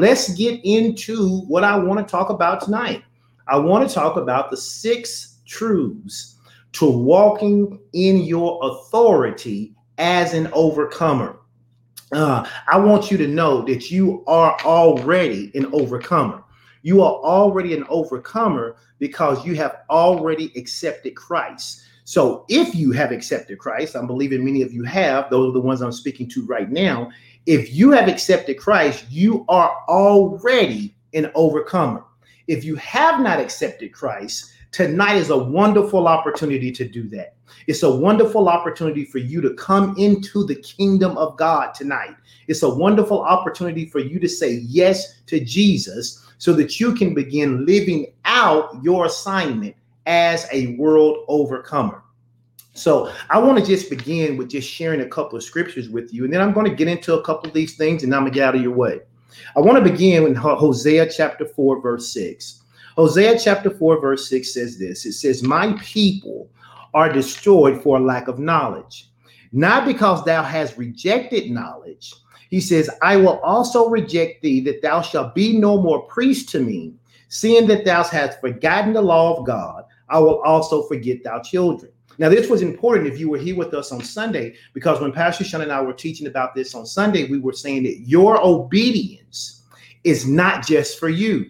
let's get into what I want to talk about tonight. I want to talk about the six truths to walking in your authority as an overcomer. Uh, I want you to know that you are already an overcomer. You are already an overcomer because you have already accepted Christ. So if you have accepted Christ, I'm believing many of you have, those are the ones I'm speaking to right now. If you have accepted Christ, you are already an overcomer. If you have not accepted Christ, tonight is a wonderful opportunity to do that. It's a wonderful opportunity for you to come into the kingdom of God tonight. It's a wonderful opportunity for you to say yes to Jesus so that you can begin living out your assignment as a world overcomer. So I want to just begin with just sharing a couple of scriptures with you, and then I'm going to get into a couple of these things, and I'm going to get out of your way. I want to begin with Hosea chapter 4, verse 6. Hosea chapter 4, verse 6 says this it says, My people are destroyed for a lack of knowledge, not because thou hast rejected knowledge, he says, I will also reject thee, that thou shalt be no more priest to me, seeing that thou hast forgotten the law of God. I will also forget thy children. Now, this was important if you were here with us on Sunday, because when Pastor Sean and I were teaching about this on Sunday, we were saying that your obedience is not just for you,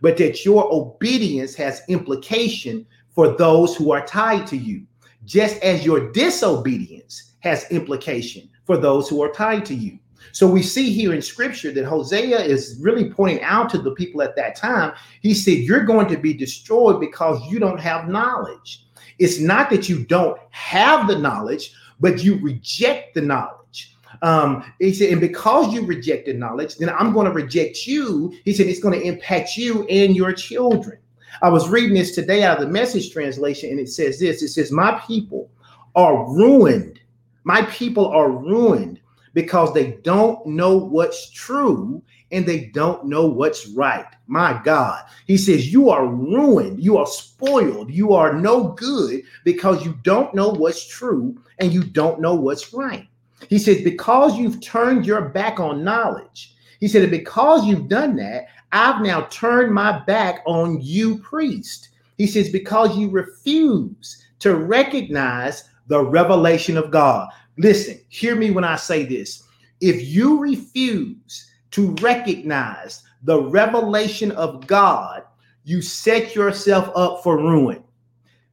but that your obedience has implication for those who are tied to you, just as your disobedience has implication for those who are tied to you. So we see here in scripture that Hosea is really pointing out to the people at that time. He said, You're going to be destroyed because you don't have knowledge. It's not that you don't have the knowledge, but you reject the knowledge. Um, he said, and because you rejected knowledge, then I'm going to reject you. He said, it's going to impact you and your children. I was reading this today out of the message translation, and it says this it says, My people are ruined. My people are ruined because they don't know what's true and they don't know what's right. My God. He says, You are ruined. You are spoiled. You are no good because you don't know what's true and you don't know what's right. He says, Because you've turned your back on knowledge. He said, Because you've done that, I've now turned my back on you, priest. He says, Because you refuse to recognize the revelation of God. Listen, hear me when I say this. If you refuse to recognize the revelation of God, you set yourself up for ruin.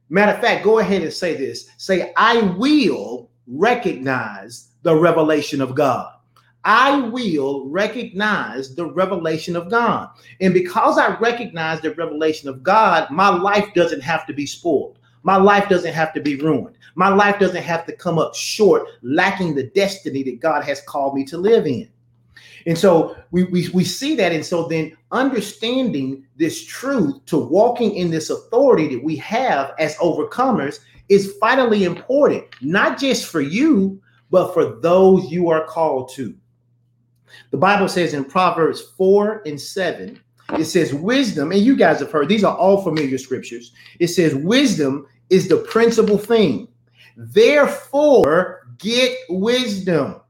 Matter of fact, go ahead and say this say, I will recognize the revelation of God. I will recognize the revelation of God. And because I recognize the revelation of God, my life doesn't have to be spoiled. My life doesn't have to be ruined. My life doesn't have to come up short, lacking the destiny that God has called me to live in. And so we, we, we see that. And so then understanding this truth to walking in this authority that we have as overcomers is vitally important, not just for you, but for those you are called to. The Bible says in Proverbs 4 and 7, it says, Wisdom, and you guys have heard, these are all familiar scriptures. It says, Wisdom is the principal thing. Therefore, get wisdom.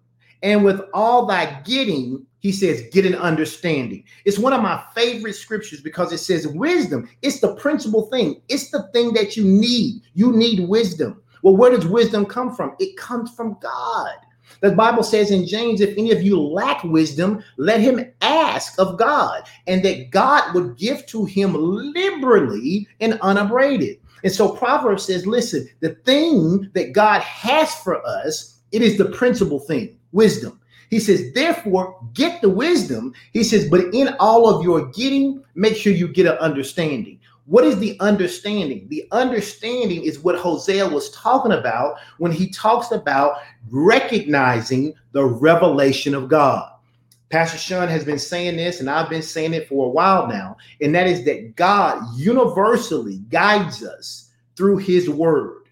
And with all thy getting, he says, get an understanding. It's one of my favorite scriptures because it says wisdom. It's the principal thing, it's the thing that you need. You need wisdom. Well, where does wisdom come from? It comes from God. The Bible says in James, if any of you lack wisdom, let him ask of God, and that God would give to him liberally and unabraded. And so Proverbs says, listen, the thing that God has for us, it is the principal thing, wisdom. He says, therefore, get the wisdom. He says, but in all of your getting, make sure you get an understanding. What is the understanding? The understanding is what Hosea was talking about when he talks about recognizing the revelation of God. Pastor Sean has been saying this, and I've been saying it for a while now, and that is that God universally guides us through his word.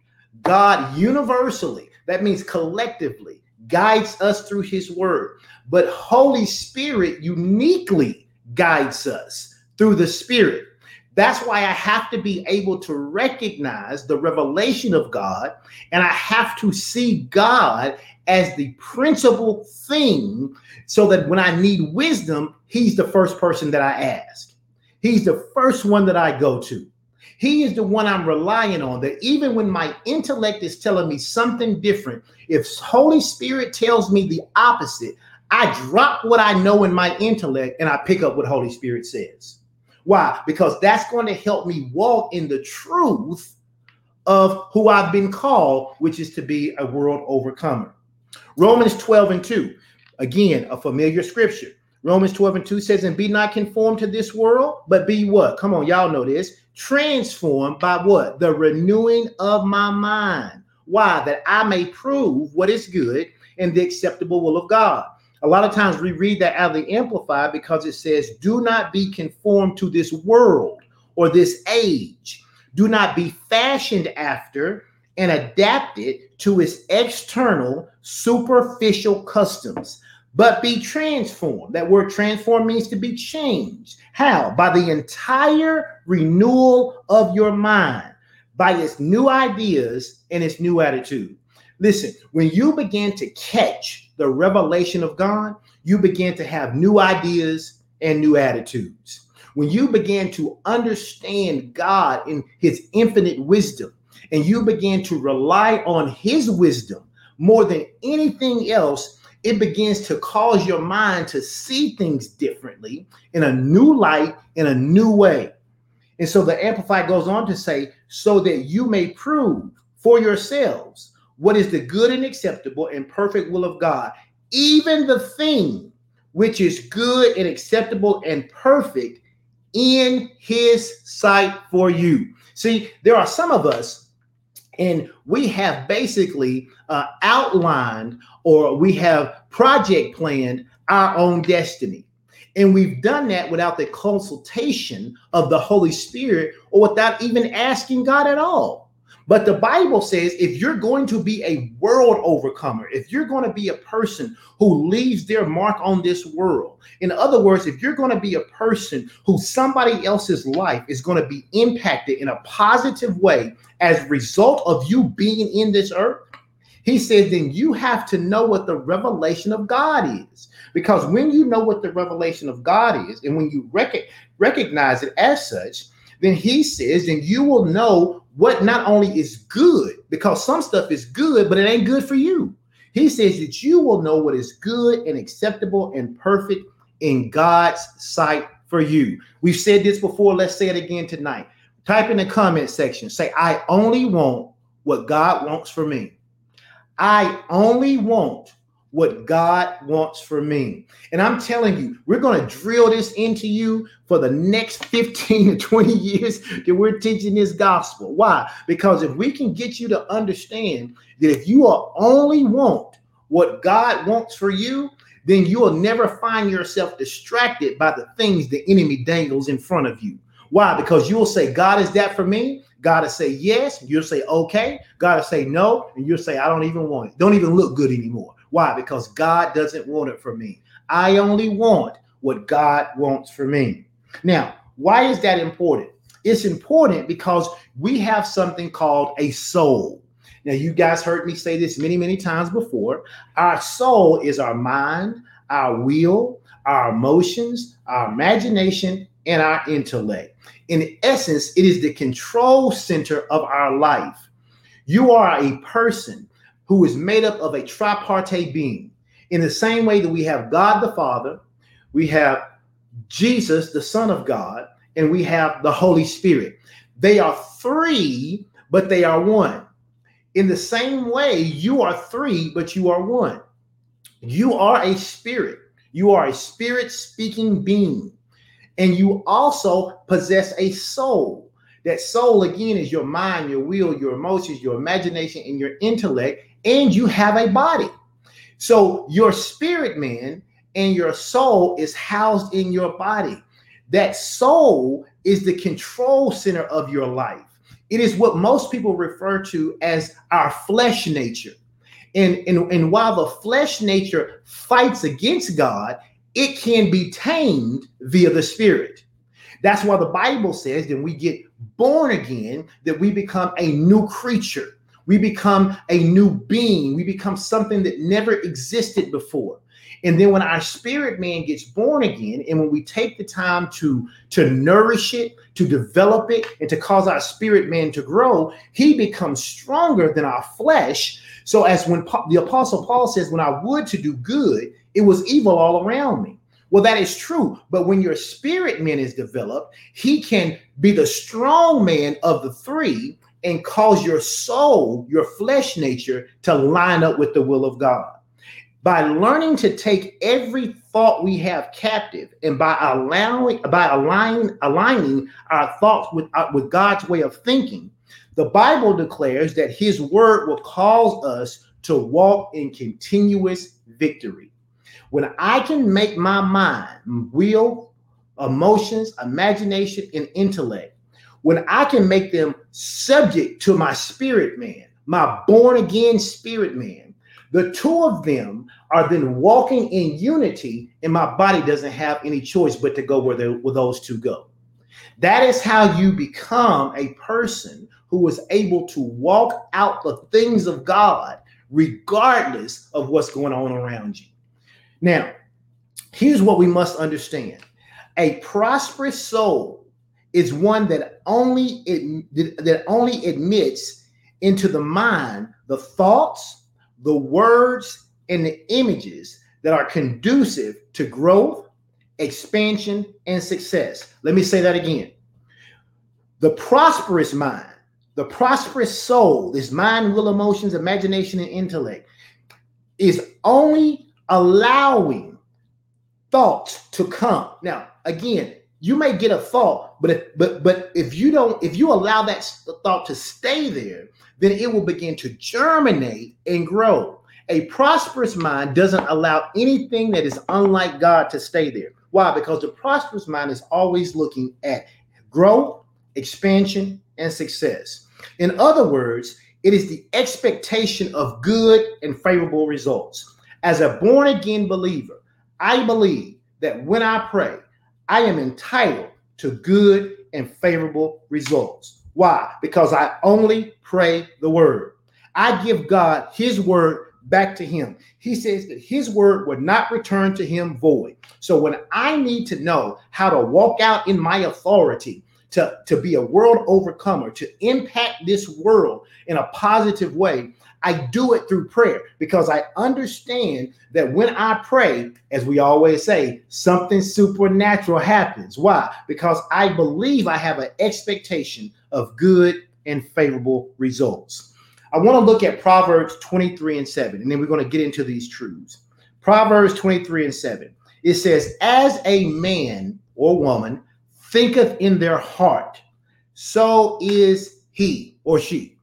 God universally, that means collectively, guides us through his word. But Holy Spirit uniquely guides us through the Spirit. That's why I have to be able to recognize the revelation of God, and I have to see God as the principal thing so that when I need wisdom, He's the first person that I ask. He's the first one that I go to. He is the one I'm relying on. That even when my intellect is telling me something different, if Holy Spirit tells me the opposite, I drop what I know in my intellect and I pick up what Holy Spirit says. Why? Because that's going to help me walk in the truth of who I've been called, which is to be a world overcomer. Romans 12 and 2, again, a familiar scripture. Romans 12 and 2 says, And be not conformed to this world, but be what? Come on, y'all know this. Transformed by what? The renewing of my mind. Why? That I may prove what is good and the acceptable will of God. A lot of times we read that out of the Amplified because it says, Do not be conformed to this world or this age. Do not be fashioned after and adapted to its external, superficial customs, but be transformed. That word transform means to be changed. How? By the entire renewal of your mind, by its new ideas and its new attitude. Listen, when you begin to catch the revelation of God, you begin to have new ideas and new attitudes. When you begin to understand God in his infinite wisdom, and you begin to rely on his wisdom more than anything else, it begins to cause your mind to see things differently in a new light, in a new way. And so the Amplified goes on to say, so that you may prove for yourselves what is the good and acceptable and perfect will of God, even the thing which is good and acceptable and perfect in his sight for you. See, there are some of us, and we have basically uh, outlined or we have project planned our own destiny. And we've done that without the consultation of the Holy Spirit or without even asking God at all. But the Bible says if you're going to be a world overcomer, if you're going to be a person who leaves their mark on this world, in other words, if you're going to be a person who somebody else's life is going to be impacted in a positive way as a result of you being in this earth, he says, then you have to know what the revelation of God is. Because when you know what the revelation of God is, and when you rec- recognize it as such, then he says, then you will know what not only is good, because some stuff is good, but it ain't good for you. He says that you will know what is good and acceptable and perfect in God's sight for you. We've said this before. Let's say it again tonight. Type in the comment section. Say, I only want what God wants for me. I only want what God wants for me. And I'm telling you, we're going to drill this into you for the next 15 to 20 years that we're teaching this gospel. Why? Because if we can get you to understand that if you are only want what God wants for you, then you will never find yourself distracted by the things the enemy dangles in front of you. Why? Because you will say, God, is that for me? God will say yes. You'll say okay. God will say no. And you'll say, I don't even want it. Don't even look good anymore. Why? Because God doesn't want it for me. I only want what God wants for me. Now, why is that important? It's important because we have something called a soul. Now, you guys heard me say this many, many times before. Our soul is our mind, our will, our emotions, our imagination, and our intellect. In essence, it is the control center of our life. You are a person who is made up of a tripartite being. In the same way that we have God the Father, we have Jesus, the Son of God, and we have the Holy Spirit. They are three, but they are one. In the same way, you are three, but you are one. You are a spirit. You are a spirit speaking being. And you also possess a soul. That soul, again, is your mind, your will, your emotions, your imagination, and your intellect and you have a body. So your spirit man and your soul is housed in your body. That soul is the control center of your life. It is what most people refer to as our flesh nature. And, and, and while the flesh nature fights against God, it can be tamed via the spirit. That's why the Bible says that we get born again, that we become a new creature. We become a new being. We become something that never existed before. And then when our spirit man gets born again, and when we take the time to, to nourish it, to develop it, and to cause our spirit man to grow, he becomes stronger than our flesh. So, as when the apostle Paul says, When I would to do good, it was evil all around me. Well, that is true. But when your spirit man is developed, he can be the strong man of the three and cause your soul, your flesh nature, to line up with the will of God. By learning to take every thought we have captive and by allowing by aligning aligning our thoughts with uh, with God's way of thinking the bible declares that his word will cause us to walk in continuous victory. When i can make my mind will emotions imagination and intellect when i can make them subject to my spirit man my born again spirit man the two of them are then walking in unity, and my body doesn't have any choice but to go where, they, where those two go. That is how you become a person who is able to walk out the things of God regardless of what's going on around you. Now, here's what we must understand a prosperous soul is one that only it that only admits into the mind the thoughts the words and the images that are conducive to growth, expansion, and success. Let me say that again. The prosperous mind, the prosperous soul, this mind, will, emotions, imagination, and intellect, is only allowing thoughts to come. Now, again, you may get a thought, but if, but but if you don't, if you allow that thought to stay there, then it will begin to germinate and grow. A prosperous mind doesn't allow anything that is unlike God to stay there. Why? Because the prosperous mind is always looking at growth, expansion, and success. In other words, it is the expectation of good and favorable results. As a born again believer, I believe that when I pray, I am entitled to good and favorable results. Why? Because I only pray the word. I give God his word back to him. He says that his word would not return to him void. So when I need to know how to walk out in my authority, to, to be a world overcomer, to impact this world in a positive way, I do it through prayer because I understand that when I pray, as we always say, something supernatural happens. Why? Because I believe I have an expectation of good and favorable results. I want to look at Proverbs 23 and 7, and then we're going to get into these truths. Proverbs 23 and 7. It says, As a man or woman thinketh in their heart, so is he or she.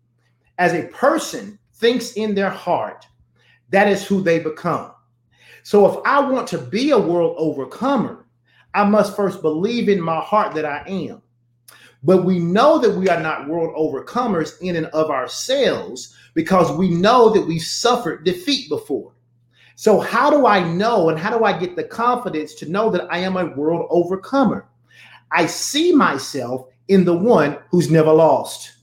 As a person thinks in their heart, that is who they become. So if I want to be a world overcomer, I must first believe in my heart that I am. But we know that we are not world overcomers in and of ourselves because we know that we've suffered defeat before. So, how do I know and how do I get the confidence to know that I am a world overcomer? I see myself in the one who's never lost.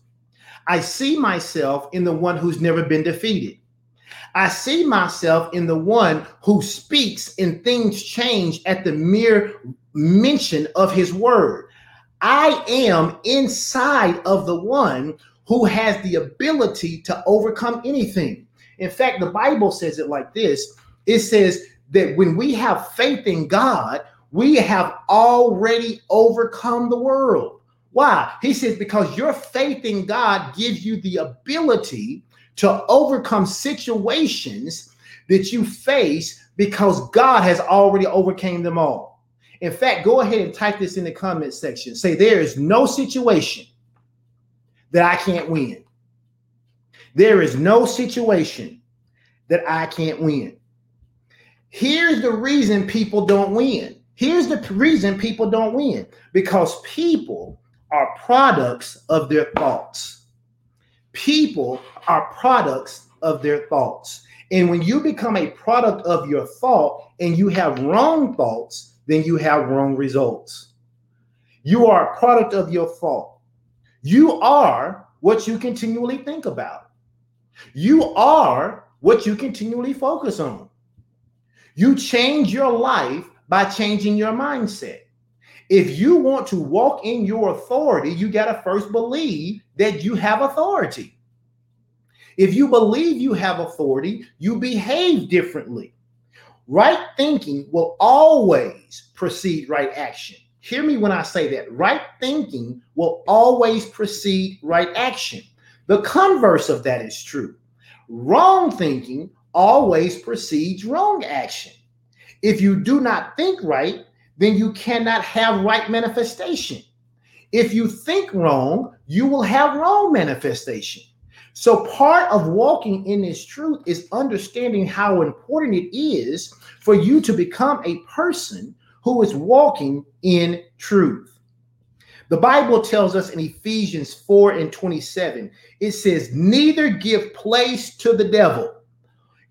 I see myself in the one who's never been defeated. I see myself in the one who speaks and things change at the mere mention of his word. I am inside of the one who has the ability to overcome anything. In fact, the Bible says it like this it says that when we have faith in God, we have already overcome the world. Why? He says, because your faith in God gives you the ability to overcome situations that you face because God has already overcame them all. In fact, go ahead and type this in the comment section. Say, there is no situation that I can't win. There is no situation that I can't win. Here's the reason people don't win. Here's the reason people don't win because people are products of their thoughts. People are products of their thoughts. And when you become a product of your thought and you have wrong thoughts, then you have wrong results. You are a product of your thought. You are what you continually think about. You are what you continually focus on. You change your life by changing your mindset. If you want to walk in your authority, you got to first believe that you have authority. If you believe you have authority, you behave differently. Right thinking will always precede right action. Hear me when I say that. Right thinking will always precede right action. The converse of that is true. Wrong thinking always precedes wrong action. If you do not think right, then you cannot have right manifestation. If you think wrong, you will have wrong manifestation. So, part of walking in this truth is understanding how important it is for you to become a person who is walking in truth. The Bible tells us in Ephesians 4 and 27, it says, Neither give place to the devil.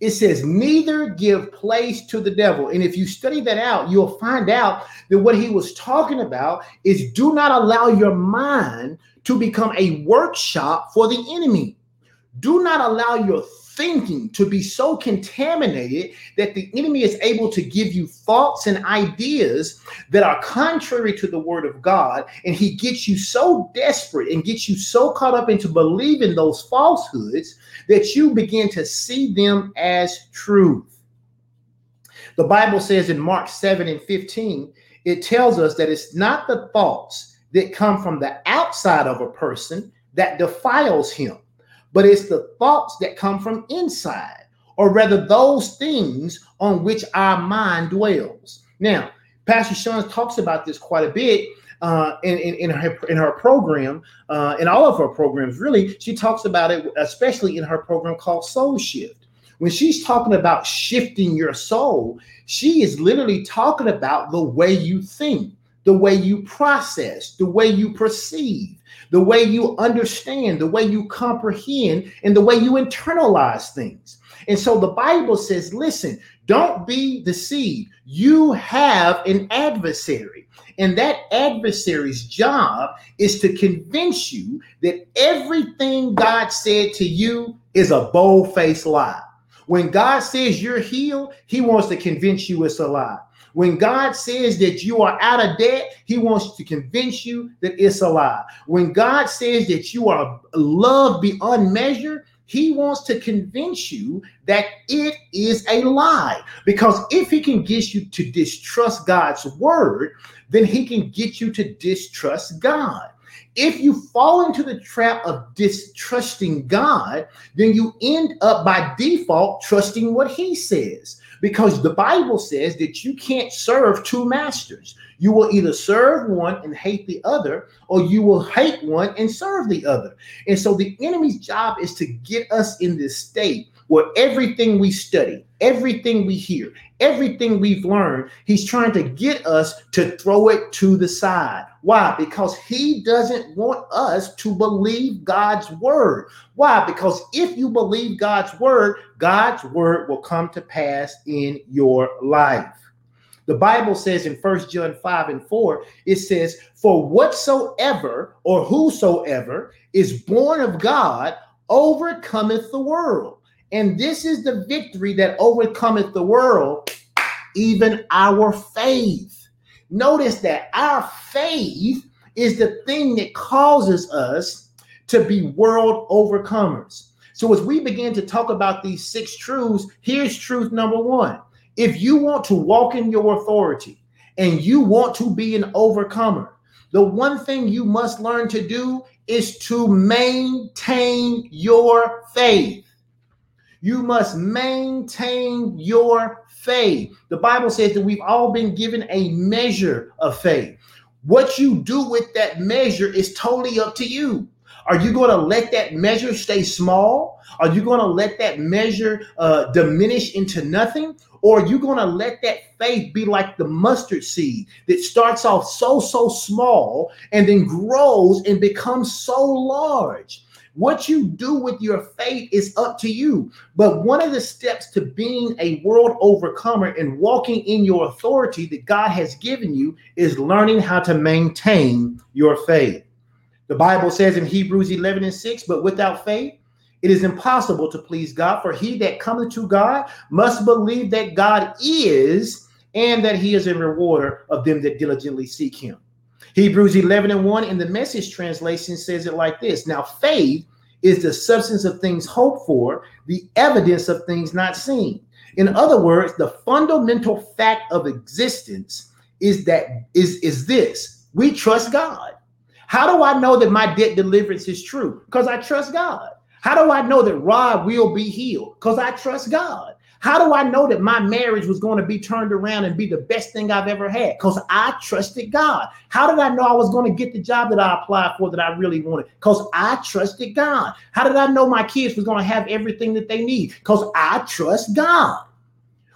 It says, Neither give place to the devil. And if you study that out, you'll find out that what he was talking about is do not allow your mind to become a workshop for the enemy. Do not allow your thinking to be so contaminated that the enemy is able to give you thoughts and ideas that are contrary to the word of God. And he gets you so desperate and gets you so caught up into believing those falsehoods that you begin to see them as truth. The Bible says in Mark 7 and 15, it tells us that it's not the thoughts that come from the outside of a person that defiles him but it's the thoughts that come from inside, or rather, those things on which our mind dwells. Now, Pastor Sean talks about this quite a bit uh, in, in, in, her in her program, uh, in all of her programs. Really, she talks about it, especially in her program called Soul Shift. When she's talking about shifting your soul, she is literally talking about the way you think, the way you process, the way you perceive the way you understand, the way you comprehend, and the way you internalize things. And so the Bible says, listen, don't be deceived. You have an adversary. And that adversary's job is to convince you that everything God said to you is a bold faced lie. When God says you're healed, he wants to convince you it's a lie. When God says that you are out of debt, He wants to convince you that it's a lie. When God says that you are loved beyond measure, he wants to convince you that it is a lie. Because if he can get you to distrust God's word, then he can get you to distrust God. If you fall into the trap of distrusting God, then you end up by default trusting what he says because the Bible says that you can't serve two masters. You will either serve one and hate the other, or you will hate one and serve the other. And so the enemy's job is to get us in this state where everything we study, everything we hear, everything we've learned, he's trying to get us to throw it to the side. Why? Because he doesn't want us to believe God's word. Why? Because if you believe God's word, God's word will come to pass in your life. The Bible says in First John 5 and 4, it says, For whatsoever or whosoever is born of God overcometh the world. And this is the victory that overcometh the world, even our faith. Notice that our faith is the thing that causes us to be world overcomers. So, as we begin to talk about these six truths, here's truth number one. If you want to walk in your authority and you want to be an overcomer, the one thing you must learn to do is to maintain your faith. You must maintain your faith. The Bible says that we've all been given a measure of faith. What you do with that measure is totally up to you. Are you going to let that measure stay small? Are you going to let that measure uh, diminish into nothing? Or are you going to let that faith be like the mustard seed that starts off so, so small and then grows and becomes so large? What you do with your faith is up to you. But one of the steps to being a world overcomer and walking in your authority that God has given you is learning how to maintain your faith. The Bible says in Hebrews 11 and 6, but without faith, it is impossible to please God, for he that cometh to God must believe that God is and that he is a rewarder of them that diligently seek him. Hebrews 11 and 1 in the message translation says it like this Now, faith is the substance of things hoped for, the evidence of things not seen. In other words, the fundamental fact of existence is that is, is this we trust God. How do I know that my debt deliverance is true? Because I trust God. How do I know that Rod will be healed? Because I trust God. How do I know that my marriage was going to be turned around and be the best thing I've ever had? Because I trusted God. How did I know I was going to get the job that I applied for that I really wanted? Because I trusted God. How did I know my kids was going to have everything that they need? Because I trust God.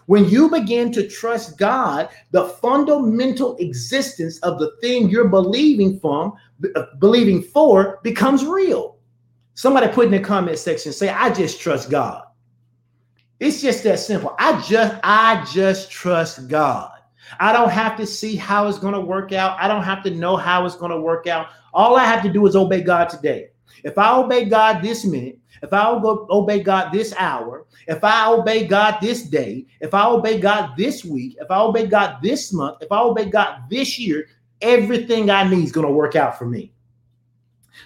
When you begin to trust God, the fundamental existence of the thing you're believing from, uh, believing for, becomes real. Somebody put in the comment section, say, I just trust God. It's just that simple. I just I just trust God. I don't have to see how it's going to work out. I don't have to know how it's going to work out. All I have to do is obey God today. If I obey God this minute, if I obey God this hour, if I obey God this day, if I obey God this week, if I obey God this month, if I obey God this year, everything I need is going to work out for me.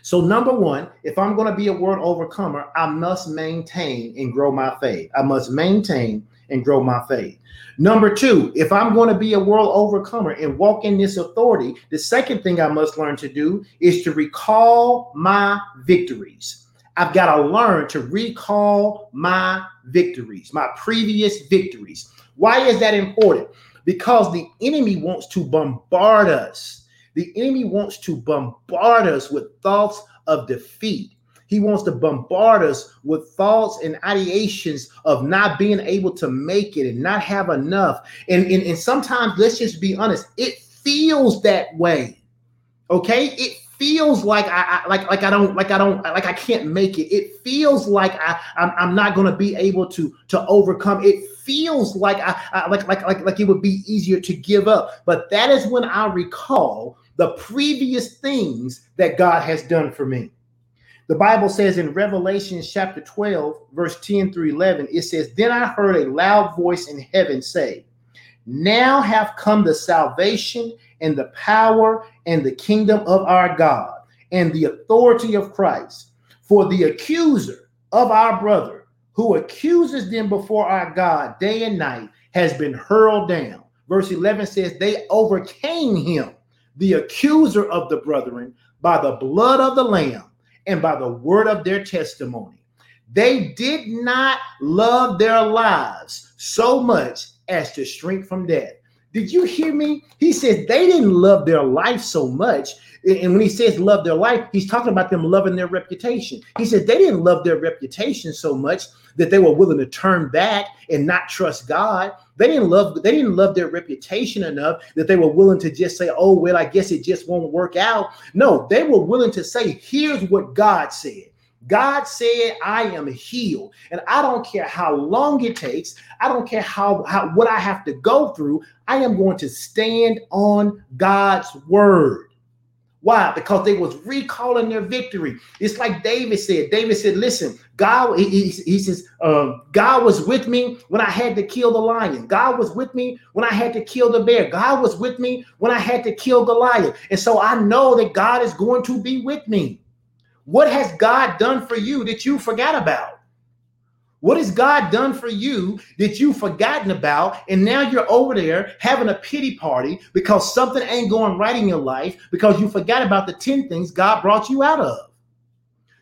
So, number one, if I'm going to be a world overcomer, I must maintain and grow my faith. I must maintain and grow my faith. Number two, if I'm going to be a world overcomer and walk in this authority, the second thing I must learn to do is to recall my victories. I've got to learn to recall my victories, my previous victories. Why is that important? Because the enemy wants to bombard us the enemy wants to bombard us with thoughts of defeat. He wants to bombard us with thoughts and ideations of not being able to make it and not have enough. And, and, and sometimes, let's just be honest, it feels that way. Okay. It feels like I, I, like like I don't like I don't like I can't make it. It feels like I I'm, I'm not going to be able to to overcome. It feels like I, I like like like like it would be easier to give up. But that is when I recall the previous things that God has done for me. The Bible says in Revelation chapter 12, verse 10 through 11, it says, Then I heard a loud voice in heaven say, Now have come the salvation and the power and the kingdom of our God and the authority of Christ. For the accuser of our brother, who accuses them before our God day and night, has been hurled down. Verse 11 says, They overcame him the accuser of the brethren by the blood of the Lamb and by the word of their testimony. They did not love their lives so much as to shrink from death. Did you hear me? He says they didn't love their life so much. And when he says love their life, he's talking about them loving their reputation. He said they didn't love their reputation so much that they were willing to turn back and not trust God. They didn't love they didn't love their reputation enough that they were willing to just say, "Oh, well, I guess it just won't work out." No, they were willing to say, "Here's what God said." God said, I am healed. And I don't care how long it takes. I don't care how, how what I have to go through. I am going to stand on God's word. Why? Because they was recalling their victory. It's like David said. David said, "Listen, God." He, he, says, um, "God was with me when I had to kill the lion. God was with me when I had to kill the bear. God was with me when I had to kill Goliath." And so I know that God is going to be with me. What has God done for you that you forgot about? What has God done for you that you've forgotten about? And now you're over there having a pity party because something ain't going right in your life because you forgot about the 10 things God brought you out of.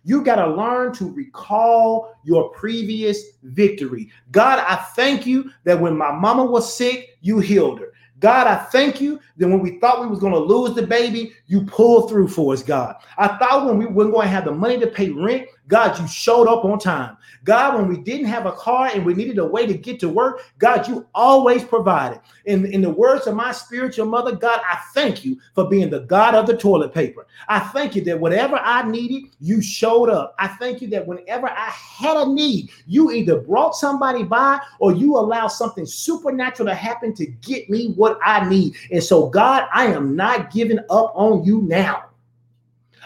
You got to learn to recall your previous victory. God, I thank you that when my mama was sick, you healed her. God, I thank you that when we thought we was going to lose the baby, you pulled through for us, God. I thought when we weren't going to have the money to pay rent, God, you showed up on time. God, when we didn't have a car and we needed a way to get to work, God, you always provided. In, in the words of my spiritual mother, God, I thank you for being the God of the toilet paper. I thank you that whatever I needed, you showed up. I thank you that whenever I had a need, you either brought somebody by or you allowed something supernatural to happen to get me what I need. And so, God, I am not giving up on you now.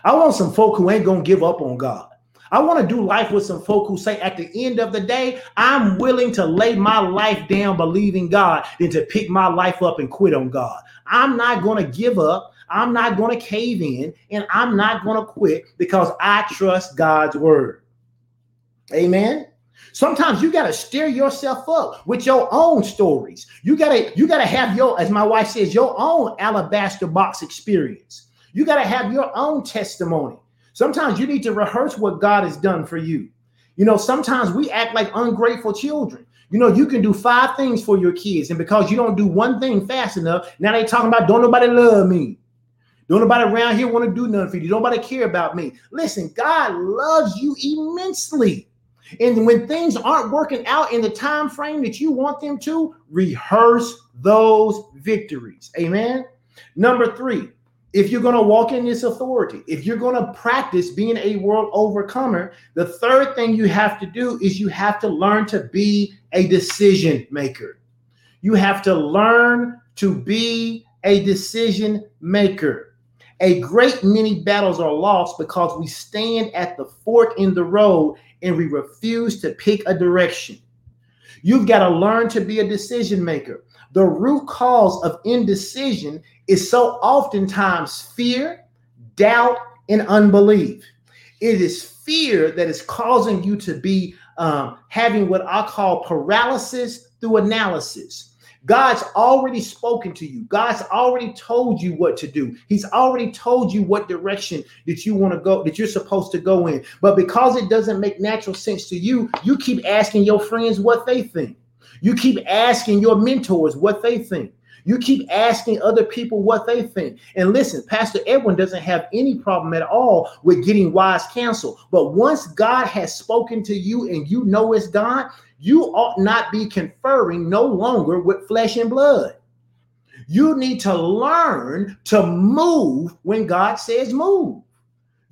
I want some folk who ain't going to give up on God. I want to do life with some folk who say at the end of the day, I'm willing to lay my life down believing God than to pick my life up and quit on God. I'm not going to give up. I'm not going to cave in and I'm not going to quit because I trust God's word. Amen. Sometimes you got to stir yourself up with your own stories. You got to you got to have your as my wife says your own alabaster box experience. You got to have your own testimony. Sometimes you need to rehearse what God has done for you. You know, sometimes we act like ungrateful children. You know, you can do five things for your kids, and because you don't do one thing fast enough, now they talking about don't nobody love me. Don't nobody around here want to do nothing for you. Don't nobody care about me. Listen, God loves you immensely. And when things aren't working out in the time frame that you want them to, rehearse those victories. Amen. Number three, if you're going to walk in this authority, if you're going to practice being a world overcomer, the third thing you have to do is you have to learn to be a decision maker. You have to learn to be a decision maker. A great many battles are lost because we stand at the fork in the road and we refuse to pick a direction. You've got to learn to be a decision maker. The root cause of indecision is so oftentimes fear, doubt, and unbelief. It is fear that is causing you to be um, having what I call paralysis through analysis. God's already spoken to you. God's already told you what to do. He's already told you what direction that you want to go, that you're supposed to go in. But because it doesn't make natural sense to you, you keep asking your friends what they think. You keep asking your mentors what they think. You keep asking other people what they think. And listen, Pastor Edwin doesn't have any problem at all with getting wise counsel. But once God has spoken to you and you know it's God, you ought not be conferring no longer with flesh and blood. You need to learn to move when God says move.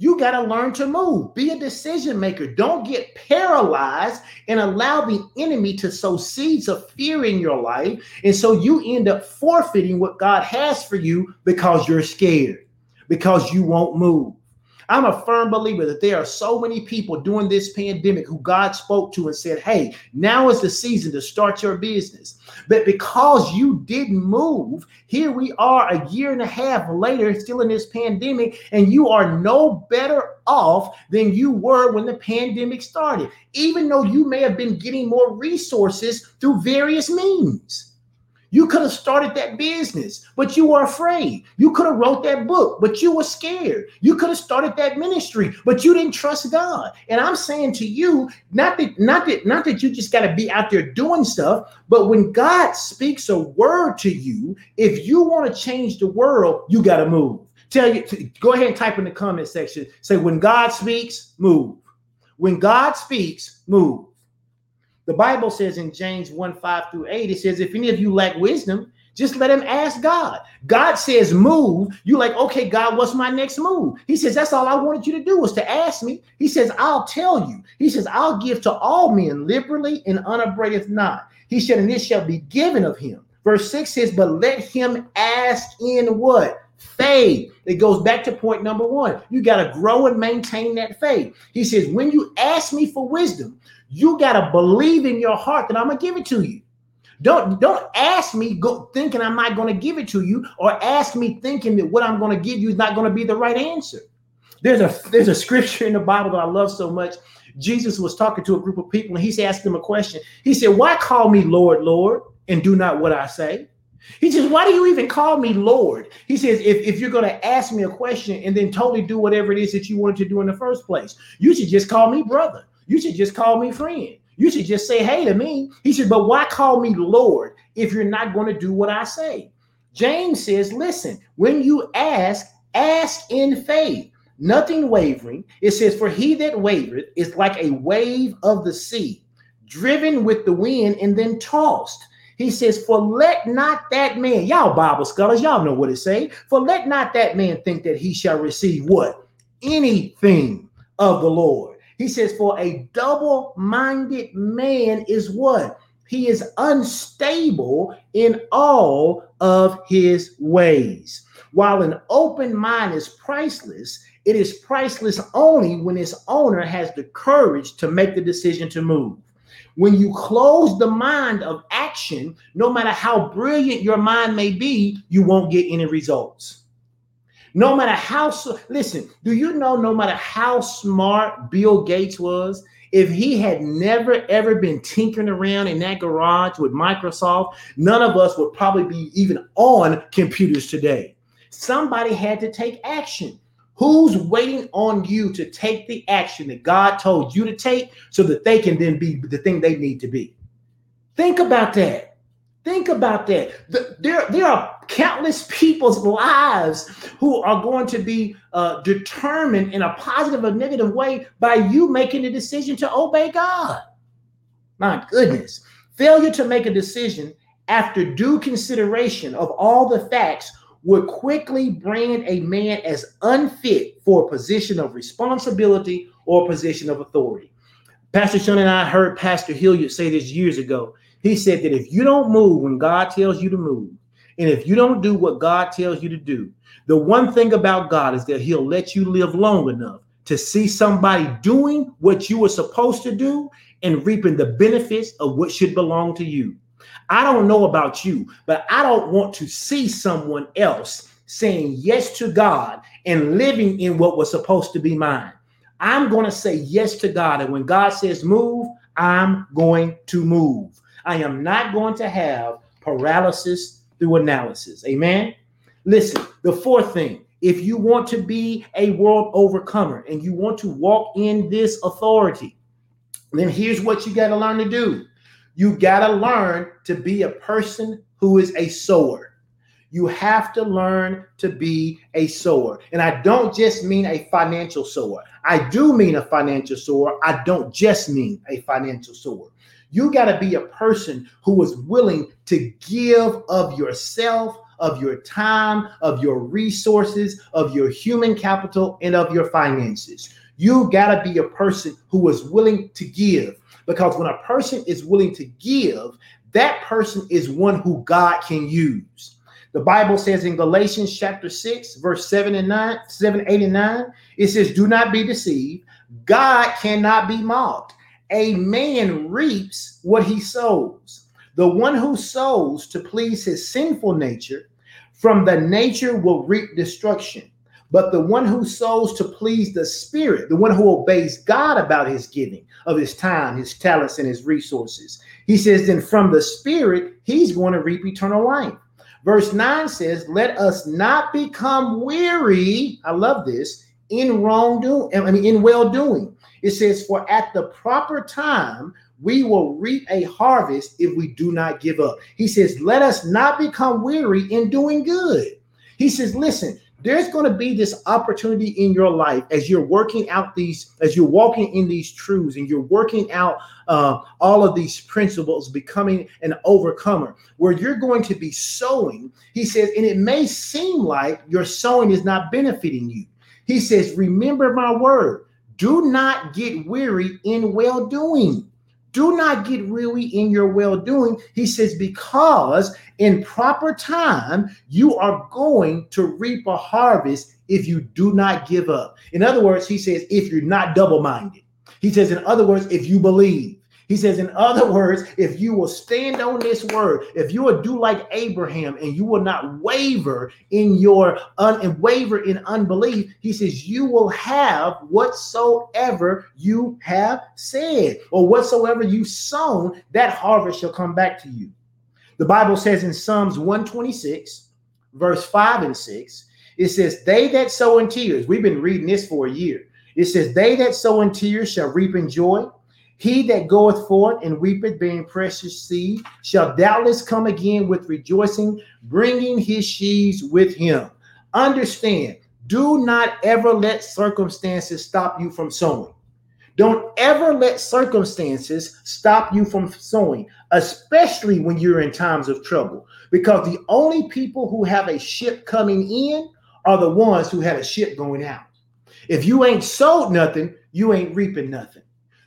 You got to learn to move. Be a decision maker. Don't get paralyzed and allow the enemy to sow seeds of fear in your life. And so you end up forfeiting what God has for you because you're scared, because you won't move. I'm a firm believer that there are so many people during this pandemic who God spoke to and said, Hey, now is the season to start your business. But because you didn't move, here we are a year and a half later, still in this pandemic, and you are no better off than you were when the pandemic started, even though you may have been getting more resources through various means. You could have started that business, but you were afraid. You could have wrote that book, but you were scared. You could have started that ministry, but you didn't trust God. And I'm saying to you, not that not that not that you just got to be out there doing stuff, but when God speaks a word to you, if you want to change the world, you got to move. Tell you go ahead and type in the comment section. Say when God speaks, move. When God speaks, move. The Bible says in James 1 5 through 8, it says, If any of you lack wisdom, just let him ask God. God says, Move. You like, okay, God, what's my next move? He says, That's all I wanted you to do was to ask me. He says, I'll tell you. He says, I'll give to all men liberally and unabraded not. He said, And this shall be given of him. Verse 6 says, But let him ask in what? Faith. It goes back to point number one. You got to grow and maintain that faith. He says, When you ask me for wisdom, you got to believe in your heart that I'm to give it to you. Don't don't ask me go thinking I'm not going to give it to you or ask me thinking that what I'm going to give you is not going to be the right answer. There's a there's a scripture in the Bible that I love so much. Jesus was talking to a group of people and he's asked them a question. He said, "Why call me Lord, Lord, and do not what I say?" He says, Why do you even call me Lord? He says, If, if you're going to ask me a question and then totally do whatever it is that you wanted to do in the first place, you should just call me brother. You should just call me friend. You should just say hey to me. He said, but why call me Lord if you're not going to do what I say? James says, listen, when you ask, ask in faith, nothing wavering. It says, For he that wavereth is like a wave of the sea, driven with the wind and then tossed. He says, For let not that man, y'all Bible scholars, y'all know what it say. For let not that man think that he shall receive what? Anything of the Lord. He says, For a double minded man is what? He is unstable in all of his ways. While an open mind is priceless, it is priceless only when its owner has the courage to make the decision to move. When you close the mind of action, no matter how brilliant your mind may be, you won't get any results. No matter how, listen, do you know no matter how smart Bill Gates was, if he had never ever been tinkering around in that garage with Microsoft, none of us would probably be even on computers today. Somebody had to take action. Who's waiting on you to take the action that God told you to take so that they can then be the thing they need to be? Think about that. Think about that. The, there, there are countless people's lives who are going to be uh, determined in a positive or negative way by you making the decision to obey God. My goodness. Failure to make a decision after due consideration of all the facts would quickly brand a man as unfit for a position of responsibility or a position of authority. Pastor Sean and I heard Pastor Hilliard say this years ago. He said that if you don't move when God tells you to move, and if you don't do what God tells you to do, the one thing about God is that He'll let you live long enough to see somebody doing what you were supposed to do and reaping the benefits of what should belong to you. I don't know about you, but I don't want to see someone else saying yes to God and living in what was supposed to be mine. I'm going to say yes to God. And when God says move, I'm going to move. I am not going to have paralysis through analysis. Amen. Listen, the fourth thing if you want to be a world overcomer and you want to walk in this authority, then here's what you got to learn to do you got to learn to be a person who is a sower. You have to learn to be a sower. And I don't just mean a financial sower. I do mean a financial sower. I don't just mean a financial sower. You got to be a person who is willing to give of yourself, of your time, of your resources, of your human capital, and of your finances. You got to be a person who is willing to give. Because when a person is willing to give, that person is one who God can use. The Bible says in Galatians chapter 6, verse 7 and 9, 7, 8, and 9, it says, Do not be deceived. God cannot be mocked. A man reaps what he sows. The one who sows to please his sinful nature, from the nature will reap destruction. But the one who sows to please the Spirit, the one who obeys God about his giving of his time, his talents, and his resources, he says, then from the Spirit, he's going to reap eternal life. Verse 9 says, Let us not become weary. I love this in wrongdoing, I mean, in well doing. It says, For at the proper time, we will reap a harvest if we do not give up. He says, Let us not become weary in doing good. He says, Listen, there's going to be this opportunity in your life as you're working out these, as you're walking in these truths and you're working out uh, all of these principles, becoming an overcomer, where you're going to be sowing. He says, and it may seem like your sowing is not benefiting you. He says, Remember my word, do not get weary in well doing. Do not get weary in your well doing. He says, because in proper time, you are going to reap a harvest if you do not give up. In other words, he says, if you're not double minded. He says, in other words, if you believe. He says, in other words, if you will stand on this word, if you will do like Abraham and you will not waver in your un waver in unbelief, he says, you will have whatsoever you have said, or whatsoever you sown, that harvest shall come back to you. The Bible says in Psalms 126, verse 5 and 6, it says, They that sow in tears, we've been reading this for a year. It says, They that sow in tears shall reap in joy. He that goeth forth and weepeth, being precious seed, shall doubtless come again with rejoicing, bringing his sheaves with him. Understand, Do not ever let circumstances stop you from sowing. Don't ever let circumstances stop you from sowing, especially when you're in times of trouble, because the only people who have a ship coming in are the ones who had a ship going out. If you ain't sowed nothing, you ain't reaping nothing.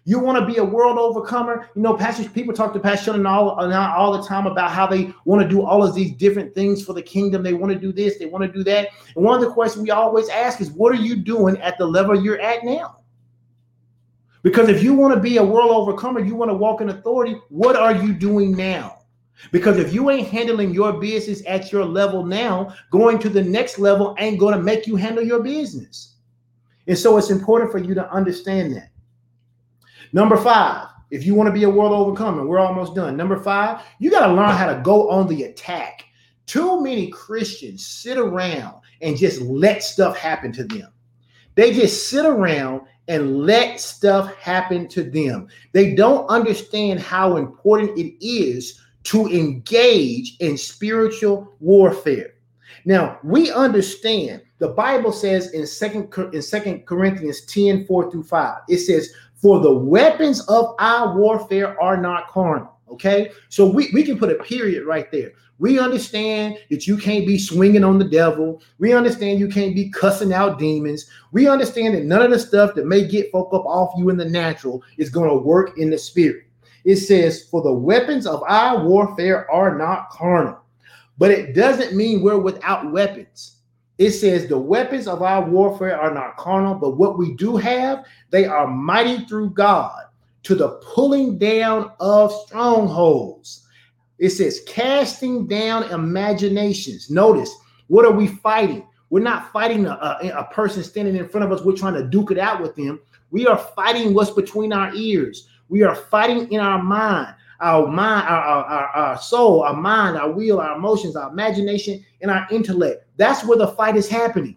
You want to be a world overcomer? You know, pastors, people talk to Pastor and all, all the time about how they want to do all of these different things for the kingdom. They want to do this, they want to do that. And one of the questions we always ask is, what are you doing at the level you're at now? Because if you want to be a world overcomer, you want to walk in authority, what are you doing now? Because if you ain't handling your business at your level now, going to the next level ain't going to make you handle your business. And so it's important for you to understand that. Number five, if you want to be a world overcomer, we're almost done. Number five, you got to learn how to go on the attack. Too many Christians sit around and just let stuff happen to them. They just sit around and let stuff happen to them. They don't understand how important it is to engage in spiritual warfare. Now, we understand the Bible says in second in second Corinthians 10 4 through 5, it says, For the weapons of our warfare are not carnal. Okay, so we, we can put a period right there. We understand that you can't be swinging on the devil. We understand you can't be cussing out demons. We understand that none of the stuff that may get folk up off you in the natural is going to work in the spirit. It says, For the weapons of our warfare are not carnal, but it doesn't mean we're without weapons. It says, The weapons of our warfare are not carnal, but what we do have, they are mighty through God to the pulling down of strongholds. It says, casting down imaginations. Notice, what are we fighting? We're not fighting a, a, a, person standing in front of us. We're trying to duke it out with them. We are fighting what's between our ears. We are fighting in our mind, our mind, our, our, our, soul, our mind, our will, our emotions, our imagination, and our intellect. That's where the fight is happening.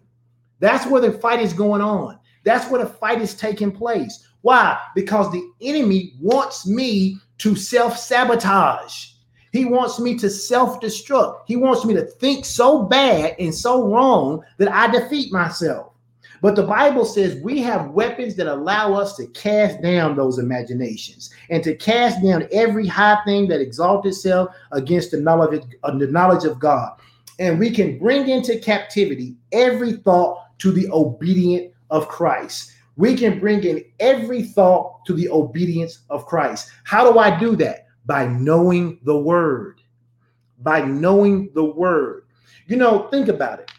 That's where the fight is going on. That's where the fight is taking place. Why? Because the enemy wants me to self sabotage. He wants me to self destruct. He wants me to think so bad and so wrong that I defeat myself. But the Bible says we have weapons that allow us to cast down those imaginations and to cast down every high thing that exalts itself against the knowledge, the knowledge of God. And we can bring into captivity every thought to the obedient of Christ. We can bring in every thought to the obedience of Christ. How do I do that? By knowing the word. By knowing the word. You know, think about it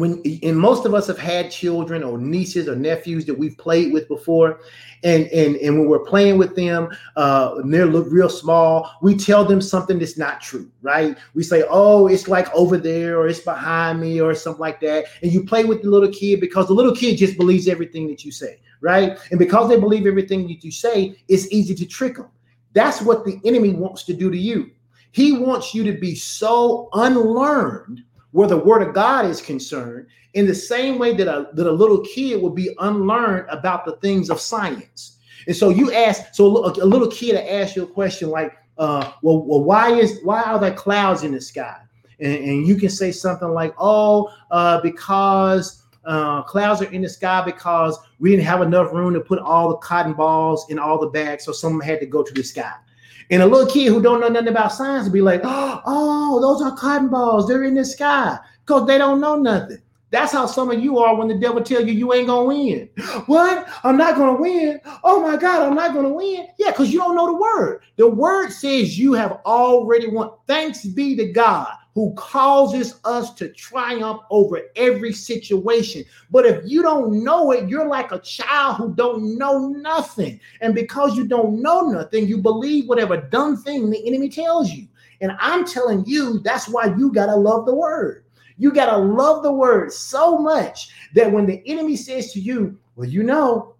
when and most of us have had children or nieces or nephews that we've played with before. And and and when we're playing with them uh and they look real small we tell them something that's not true right? We say oh it's like over there or it's behind me or something like that. And you play with the little kid because the little kid just believes everything that you say right? And because they believe everything that you say it's easy to trick them that's what the enemy wants to do to you. He wants you to be so unlearned where the word of God is concerned, in the same way that a, that a little kid would be unlearned about the things of science. And so you ask, so a, a little kid to ask you a question like, uh, well, well, why is why are there clouds in the sky? And, and you can say something like, oh, uh, because uh, clouds are in the sky because we didn't have enough room to put all the cotton balls in all the bags, so someone had to go to the sky. And a little kid who don't know nothing about science will be like, oh, oh, those are cotton balls. They're in the sky because they don't know nothing. That's how some of you are when the devil tell you you ain't gonna win. What? I'm not gonna win. Oh my God, I'm not gonna win. Yeah, because you don't know the word. The word says you have already won. Thanks be to God who causes us to triumph over every situation. But if you don't know it, you're like a child who don't know nothing. And because you don't know nothing, you believe whatever dumb thing the enemy tells you. And I'm telling you, that's why you got to love the word. You got to love the word so much that when the enemy says to you, well, you know,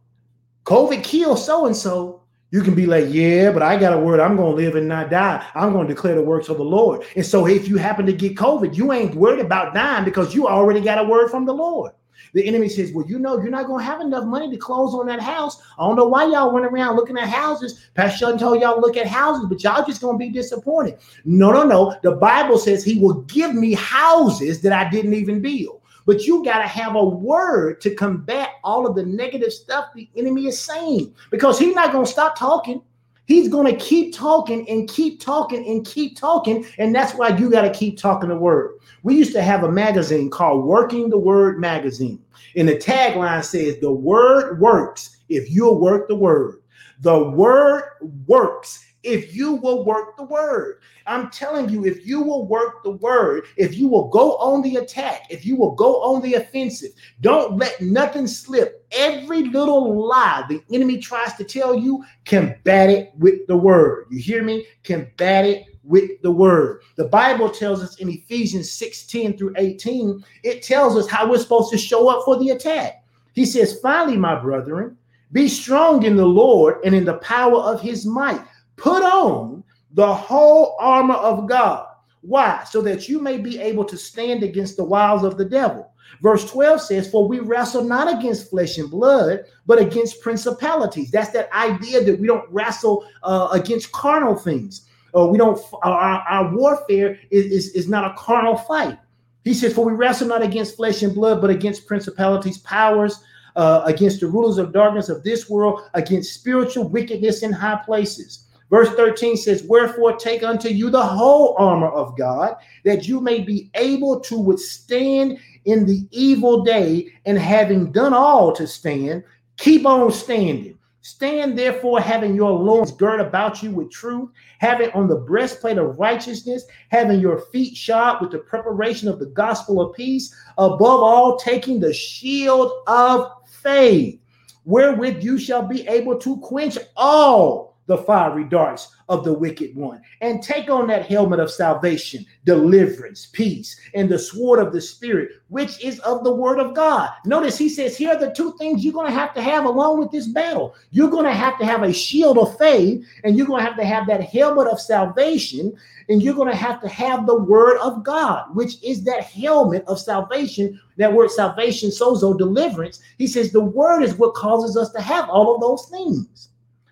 COVID killed so and so, you can be like, yeah, but I got a word. I'm going to live and not die. I'm going to declare the works of the Lord. And so if you happen to get COVID, you ain't worried about dying because you already got a word from the Lord. The enemy says, Well, you know, you're not going to have enough money to close on that house. I don't know why y'all went around looking at houses. Pastor Sheldon told y'all look at houses, but y'all just going to be disappointed. No, no, no. The Bible says he will give me houses that I didn't even build. But you got to have a word to combat all of the negative stuff the enemy is saying because he's not going to stop talking. He's going to keep talking and keep talking and keep talking. And that's why you got to keep talking the word. We used to have a magazine called Working the Word Magazine. And the tagline says, The word works if you'll work the word. The word works if you will work the word. I'm telling you, if you will work the word, if you will go on the attack, if you will go on the offensive, don't let nothing slip. Every little lie the enemy tries to tell you, combat it with the word. You hear me? Combat it with the word. The Bible tells us in Ephesians 16 through 18, it tells us how we're supposed to show up for the attack. He says, Finally, my brethren, be strong in the Lord and in the power of his might. Put on the whole armor of God. Why? So that you may be able to stand against the wiles of the devil. Verse 12 says, For we wrestle not against flesh and blood, but against principalities. That's that idea that we don't wrestle uh, against carnal things. Uh, we don't, our, our warfare is, is, is not a carnal fight. He says, For we wrestle not against flesh and blood, but against principalities, powers, uh, against the rulers of darkness of this world, against spiritual wickedness in high places. Verse 13 says, Wherefore take unto you the whole armor of God, that you may be able to withstand in the evil day, and having done all to stand, keep on standing. Stand therefore, having your loins girt about you with truth, having on the breastplate of righteousness, having your feet shod with the preparation of the gospel of peace, above all, taking the shield of faith, wherewith you shall be able to quench all the fiery darts of the wicked one and take on that helmet of salvation, deliverance, peace, and the sword of the Spirit, which is of the word of God. Notice he says, here are the two things you're going to have to have along with this battle. You're going to have to have a shield of faith, and you're going to have to have that helmet of salvation, and you're going to have to have the word of God, which is that helmet of salvation. That word salvation, sozo, deliverance. He says the word is what causes us to have all of those things.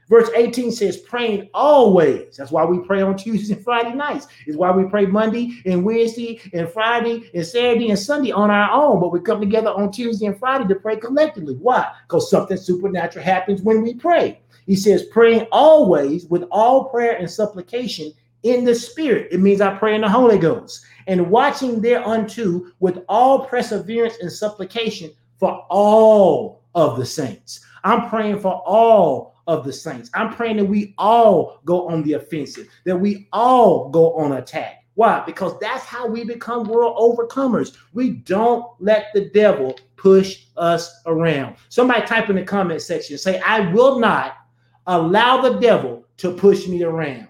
Verse 18 says, praying always. That's why we pray on Tuesdays and Friday nights. Is why we pray Monday and Wednesday and Friday and Saturday and Sunday on our own. But we come together on Tuesday and Friday to pray collectively. Why? Because something supernatural happens when we pray. He says, praying always with all prayer and supplication in the Spirit. It means I pray in the Holy Ghost. And watching thereunto with all perseverance and supplication for all of the saints. I'm praying for all of the saints. I'm praying that we all go on the offensive, that we all go on attack. Why? Because that's how we become world overcomers. We don't let the devil push us around. Somebody type in the comment section, say, I will not allow the devil to push me around.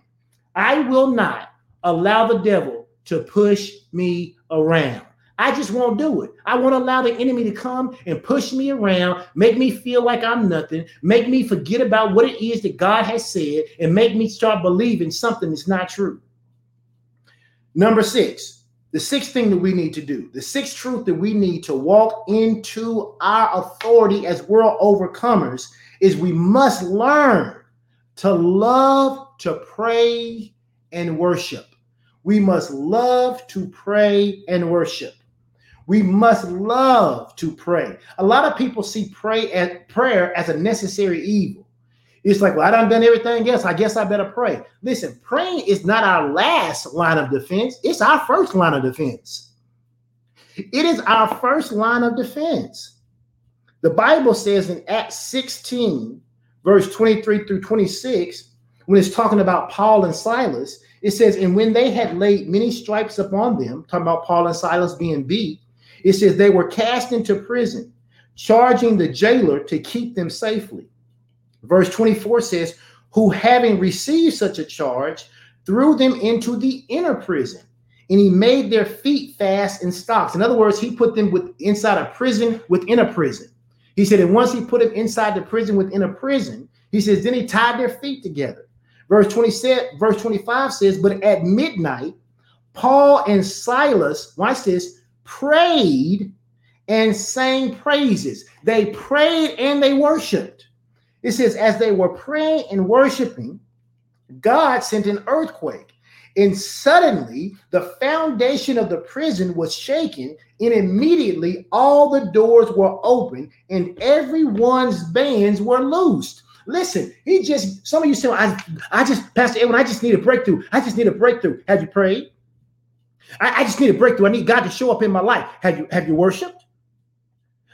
I will not allow the devil to push me around. I just won't do it. I won't allow the enemy to come and push me around, make me feel like I'm nothing, make me forget about what it is that God has said, and make me start believing something that's not true. Number six, the sixth thing that we need to do, the sixth truth that we need to walk into our authority as world overcomers is we must learn to love, to pray, and worship. We must love to pray and worship. We must love to pray. A lot of people see pray at prayer as a necessary evil. It's like, well, I done done everything else. I guess I better pray. Listen, praying is not our last line of defense. It's our first line of defense. It is our first line of defense. The Bible says in Acts 16, verse 23 through 26, when it's talking about Paul and Silas, it says, And when they had laid many stripes upon them, talking about Paul and Silas being beat, it says they were cast into prison, charging the jailer to keep them safely. Verse 24 says, Who having received such a charge, threw them into the inner prison, and he made their feet fast in stocks. In other words, he put them with inside a prison within a prison. He said, and once he put them inside the prison within a prison, he says, then he tied their feet together. Verse 27, verse 25 says, But at midnight, Paul and Silas, watch this, prayed and sang praises. They prayed and they worshiped. It says, as they were praying and worshiping, God sent an earthquake, And suddenly the foundation of the prison was shaken, and immediately all the doors were open and everyone's bands were loosed. Listen, he just, some of you say, I, I just, Pastor Edwin, I just need a breakthrough. I just need a breakthrough. Have you prayed? I, I just need a breakthrough. I need God to show up in my life. Have you, have you worshiped?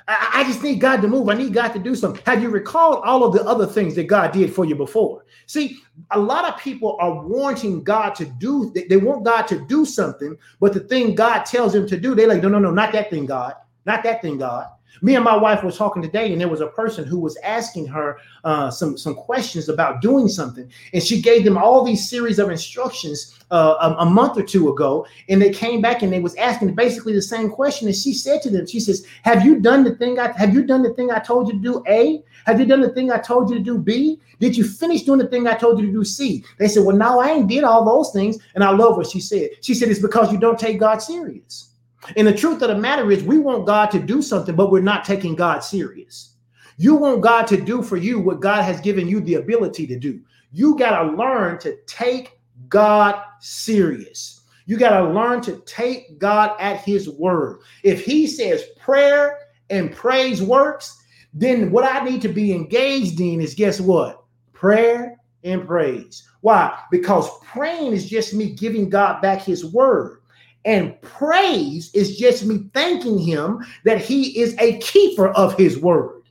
I, I just need God to move. I need God to do something. Have you recalled all of the other things that God did for you before? See, a lot of people are wanting God to do, they, they want God to do something, but the thing God tells them to do, they're like, no, no, no, not that thing, God. Not that thing, God. Me and my wife was talking today, and there was a person who was asking her uh, some some questions about doing something, and she gave them all these series of instructions uh, a, a, month or two ago, and they came back and they was asking basically the same question, and she said to them, she says, "Have you done the thing? I have you done the thing I told you to do? A? Have you done the thing I told you to do? B? Did you finish doing the thing I told you to do? C?" They said, "Well, no, I ain't did all those things," and I love what she said. She said, "It's because you don't take God serious." And the truth of the matter is, we want God to do something, but we're not taking God serious. You want God to do for you what God has given you the ability to do. You got to learn to take God serious. You got to learn to take God at his word. If he says prayer and praise works, then what I need to be engaged in is guess what? Prayer and praise. Why? Because praying is just me giving God back his word. And praise is just me thanking him that he is a keeper of his word.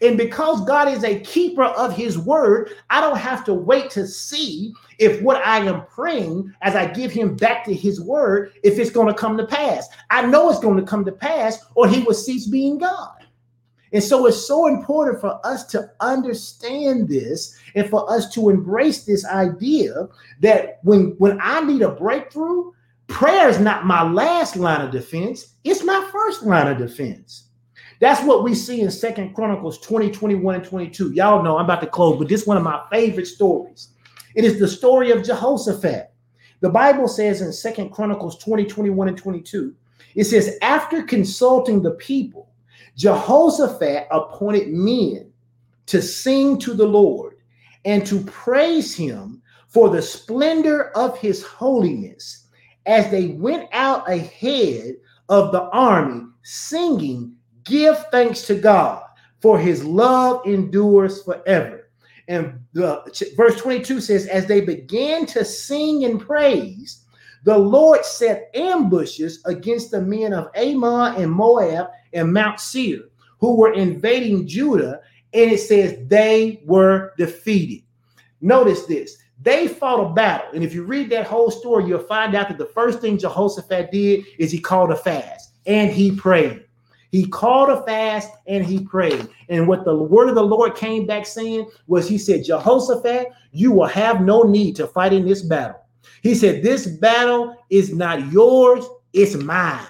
And because God is a keeper of his word, I don't have to wait to see if what I am praying as I give him back to his word, if it's going to come to pass. I know it's going to come to pass, or he will cease being God. And so it's so important for us to understand this and for us to embrace this idea that when, when I need a breakthrough, Prayer is not my last line of defense, it's my first line of defense. That's what we see in Second Chronicles 20, 21, and 22. Y'all know I'm about to close, but this is one of my favorite stories. It is the story of Jehoshaphat. The Bible says in Second Chronicles 20, 21, and 22, it says, After consulting the people, Jehoshaphat appointed men to sing to the Lord and to praise him for the splendor of his holiness as they went out ahead of the army, singing, Give thanks to God, for his love endures forever. And the, verse 22 says, As they began to sing and praise, the Lord set ambushes against the men of Ammon and Moab and Mount Seir, who were invading Judah. And it says they were defeated. Notice this they fought a battle. And if you read that whole story, you'll find out that the first thing Jehoshaphat did is he called a fast and he prayed. He called a fast and he prayed. And what the word of the Lord came back saying was, He said, Jehoshaphat, you will have no need to fight in this battle. He said, This battle is not yours, it's mine.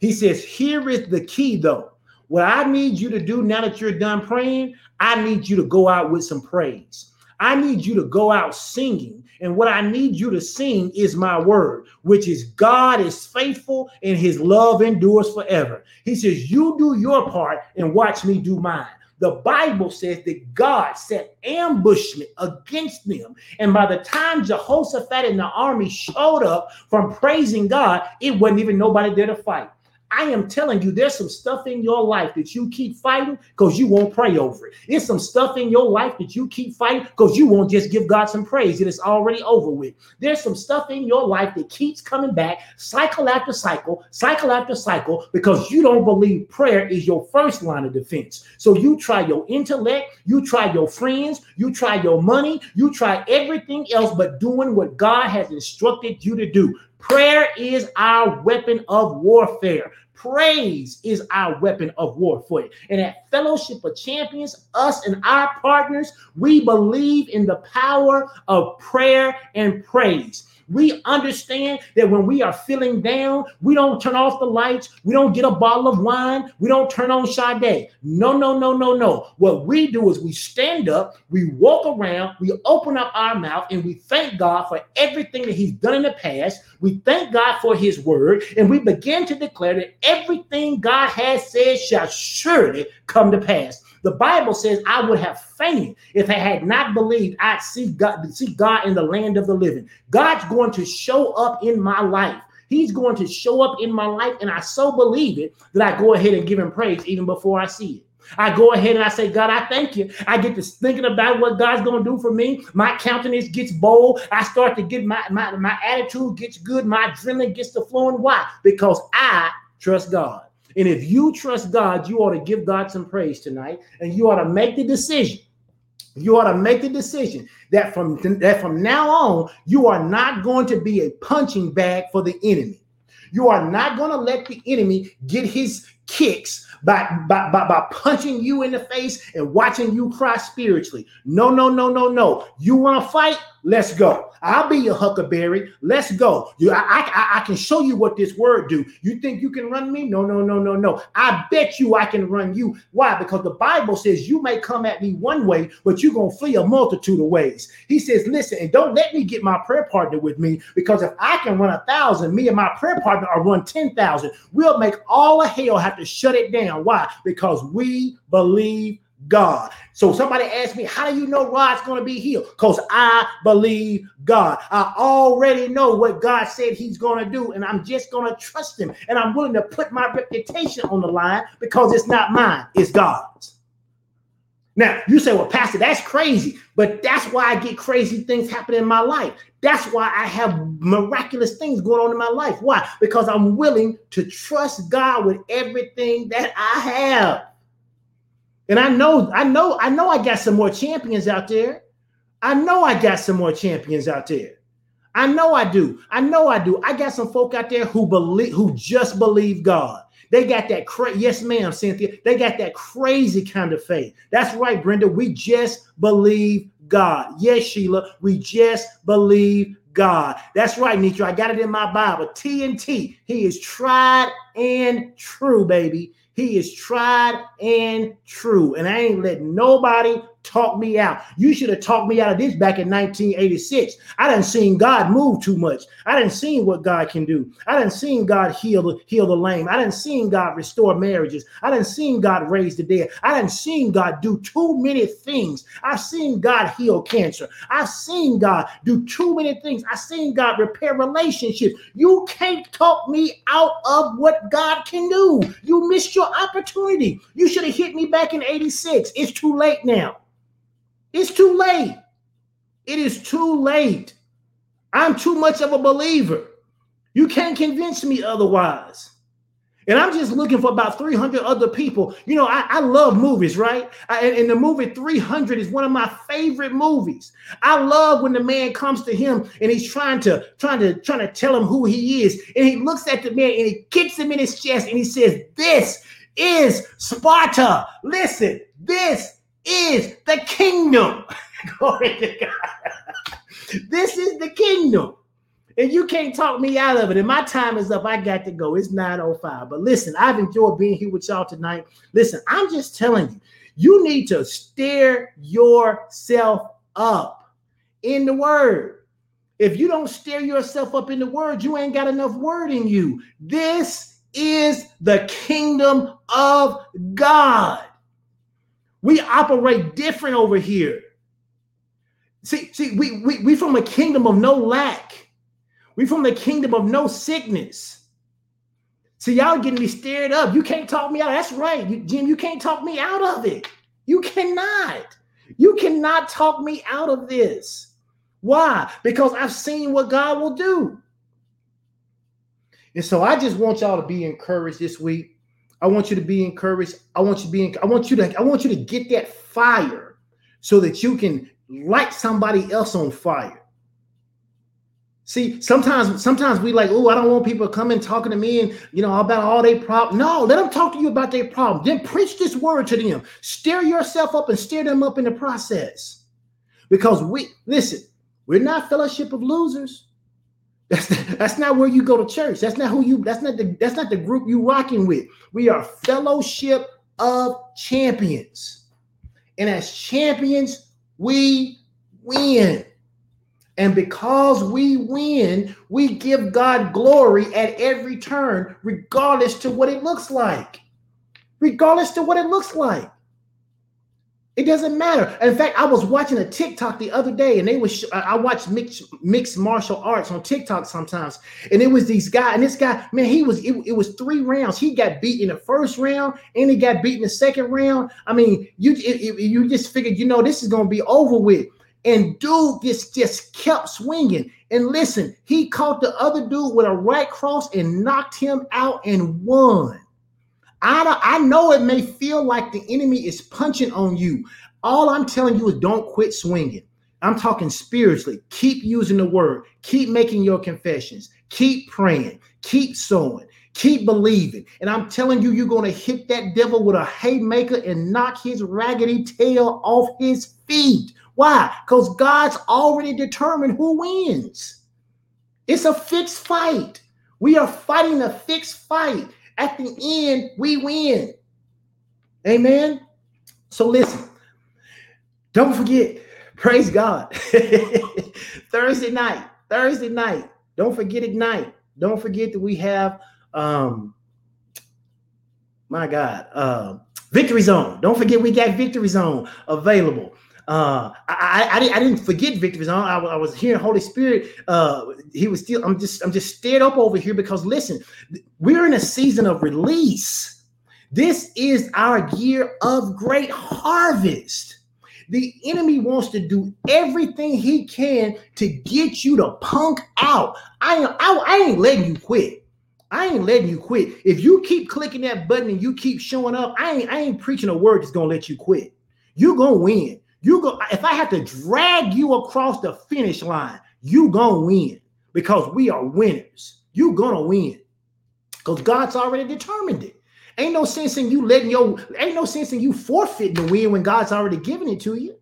He says, Here is the key, though. What I need you to do now that you're done praying, I need you to go out with some praise. I need you to go out singing. And what I need you to sing is my word, which is God is faithful and his love endures forever. He says, You do your part and watch me do mine. The Bible says that God set ambushment against them. And by the time Jehoshaphat and the army showed up from praising God, it wasn't even nobody there to fight. I am telling you, there's some stuff in your life that you keep fighting because you won't pray over it. There's some stuff in your life that you keep fighting because you won't just give God some praise it's already over with. There's some stuff in your life that keeps coming back, cycle after cycle, cycle after cycle, because you don't believe prayer is your first line of defense. So you try your intellect, you try your friends, you try your money, you try everything else but doing what God has instructed you to do. Prayer is our weapon of warfare. Praise is our weapon of warfare. And at Fellowship of Champions, us and our partners, we believe in the power of prayer and praise. We understand that when we are feeling down, we don't turn off the lights, we don't get a bottle of wine, we don't turn on Sade. No, no, no, no, no. What we do is we stand up, we walk around, we open up our mouth, and we thank God for everything that He's done in the past. We thank God for His word, and we begin to declare that everything God has said shall surely come to pass. The Bible says I would have fainted if I had not believed I'd see God, see God in the land of the living. God's going to show up in my life. He's going to show up in my life, and I so believe it that I go ahead and give him praise even before I see it. I go ahead and I say, God, I thank you. I get to thinking about what God's going to do for me. My countenance gets bold. I start to get my, my, my attitude gets good. My adrenaline gets to flowing. Why? Because I trust God. And if you trust God, you ought to give God some praise tonight. And you ought to make the decision. You ought to make the decision that from, that from now on, you are not going to be a punching bag for the enemy. You are not going to let the enemy get his kicks by, by, by, by punching you in the face and watching you cry spiritually. No, no, no, no, no. You want to fight? Let's go. I'll be your huckleberry. Let's go. You, I, I, I can show you what this word do. You think you can run me? No, no, no, no, no. I bet you I can run you. Why? Because the Bible says you may come at me one way, but you're gonna flee a multitude of ways. He says, listen, and don't let me get my prayer partner with me, because if I can run a thousand, me and my prayer partner are run ten thousand. We'll make all of hell have to shut it down. Why? Because we believe God. So somebody asked me, How do you know Rod's going to be healed? Because I believe God. I already know what God said He's going to do, and I'm just going to trust Him. And I'm willing to put my reputation on the line because it's not mine, it's God's. Now, you say, Well, Pastor, that's crazy, but that's why I get crazy things happening in my life. That's why I have miraculous things going on in my life. Why? Because I'm willing to trust God with everything that I have. And I know, I know, I know I got some more champions out there. I know I got some more champions out there. I know I do. I know I do. I got some folk out there who believe who just believe God. They got that crazy, yes, ma'am, Cynthia. They got that crazy kind of faith. That's right, Brenda. We just believe God. Yes, Sheila, we just believe God. That's right, Nitra. I got it in my Bible. TNT. He is tried and true, baby. He is tried and true. And I ain't letting nobody talk me out. You should have talked me out of this back in 1986. I didn't seen God move too much. I didn't seen what God can do. I didn't seen God heal the heal the lame. I didn't seen God restore marriages. I didn't seen God raise the dead. I didn't seen God do too many things. I've seen God heal cancer. I've seen God do too many things. I've seen God repair relationships. You can't talk me out of what God can do. You missed your opportunity. You should have hit me back in 86. It's too late now. It's too late. It is too late. I'm too much of a believer. You can't convince me otherwise. And I'm just looking for about 300 other people. You know, I, I love movies, right? I, and, and, the movie 300 is one of my favorite movies. I love when the man comes to him and he's trying to trying to trying to tell him who he is, and he looks at the man and he kicks him in his chest and he says, "This is Sparta. Listen, this is the kingdom. Glory to God. This is the kingdom. And you can't talk me out of it. And my time is up. I got to go. It's 905. But listen, I've enjoyed being here with y'all tonight. Listen, I'm just telling you, you need to stir yourself up in the word. If you don't stir yourself up in the word, you ain't got enough word in you. This is the kingdom of God. We operate different over here. See, see, we, we, we from a kingdom of no lack. We from the kingdom of no sickness. See, y'all getting me stirred up. You can't talk me out. That's right, you, Jim. You can't talk me out of it. You cannot. You cannot talk me out of this. Why? Because I've seen what God will do. And so I just want y'all to be encouraged this week. I want you to be encouraged. I want you to be. I want you to. I want you to get that fire so that you can light somebody else on fire. See, sometimes, sometimes we like, oh, I don't want people coming talking to me and you know about all their problems. No, let them talk to you about their problem. Then preach this word to them. Stir yourself up and stir them up in the process. Because we listen, we're not fellowship of losers. That's that's not where you go to church. That's not who you. That's not the. That's not the group you rocking with. We are fellowship of champions, and as champions, we win. And because we win, we give God glory at every turn, regardless to what it looks like. Regardless to what it looks like. It doesn't matter. In fact, I was watching a TikTok the other day, and they was I watch mixed mixed martial arts on TikTok sometimes, and it was these guy, and this guy, man, he was it, it was three rounds. He got beat in the first round, and he got beat in the second round. I mean, you it, it, you just figured, you know, this is gonna be over with. And dude just just kept swinging. And listen, he caught the other dude with a right cross and knocked him out and won. I, I know it may feel like the enemy is punching on you. All I'm telling you is don't quit swinging. I'm talking spiritually. Keep using the word. Keep making your confessions. Keep praying. Keep sowing. Keep believing. And I'm telling you, you're going to hit that devil with a haymaker and knock his raggedy tail off his feet. Why? Because God's already determined who wins. It's a fixed fight. We are fighting a fixed fight. At the end, we win. Amen. So listen, don't forget, praise God. Thursday night, Thursday night. Don't forget Ignite. Don't forget that we have um my God, uh, Victory Zone. Don't forget we got Victory Zone available. Uh, I, I, I, didn't forget Victory Zone. I, I was hearing Holy Spirit. Uh, he was still. I'm just I'm just stared up over here because listen, we're in a season of release. This is our year of great harvest. The enemy wants to do everything he can to get you to punk out. I, I, I ain't letting you quit. I ain't letting you quit. If you keep clicking that button and you keep showing up, I ain't I ain't preaching a word that's gonna let you quit. You're gonna win. You go if I have to drag you across the finish line, you gonna win because we are winners. You gonna win because God's already determined it. Ain't no sense in you letting your ain't no sense in you forfeiting the win when God's already given it to you.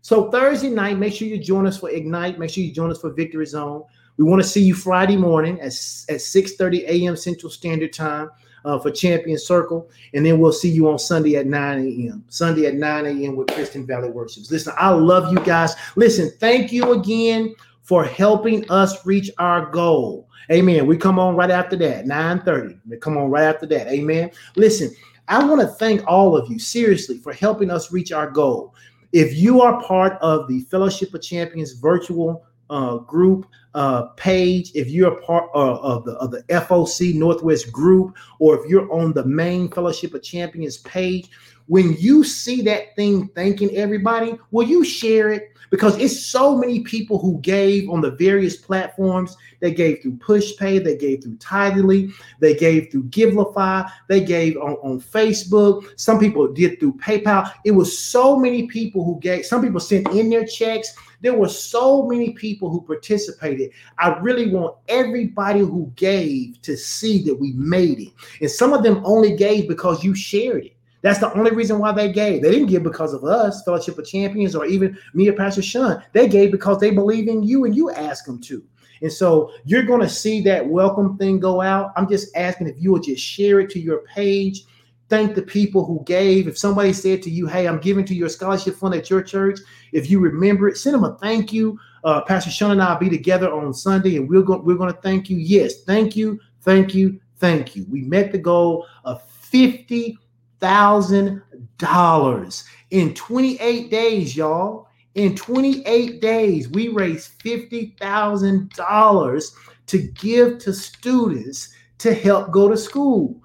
So Thursday night, make sure you join us for Ignite. Make sure you join us for Victory Zone. We want to see you Friday morning at, at 6 30 a.m. Central Standard Time uh, for Champion Circle. And then we'll see you on Sunday at 9 a.m. Sunday at 9 a.m. with Kristen Valley Worships. Listen, I love you guys. Listen, thank you again for helping us reach our goal. Amen. We come on right after that, 9:30. We come on right after that. Amen. Listen, I want to thank all of you seriously for helping us reach our goal. If you are part of the Fellowship of Champions virtual uh, group uh, page, if you're a part uh, of the of the FOC Northwest group, or if you're on the main Fellowship of Champions page, when you see that thing thanking everybody, will you share it? Because it's so many people who gave on the various platforms. They gave through PushPay, they gave through Tithely, they gave through Givelify, they gave on, on Facebook. Some people did through PayPal. It was so many people who gave. Some people sent in their checks. There were so many people who participated. I really want everybody who gave to see that we made it. And some of them only gave because you shared it. That's the only reason why they gave. They didn't give because of us, Fellowship of Champions, or even me or Pastor Sean. They gave because they believe in you and you ask them to. And so you're going to see that welcome thing go out. I'm just asking if you will just share it to your page. Thank the people who gave. If somebody said to you, Hey, I'm giving to your scholarship fund at your church, if you remember it, send them a thank you. Uh, Pastor Sean and I will be together on Sunday and we're we're going to thank you. Yes, thank you, thank you, thank you. We met the goal of 50 thousand dollars in 28 days, y'all. In 28 days, we raised fifty thousand dollars to give to students to help go to school.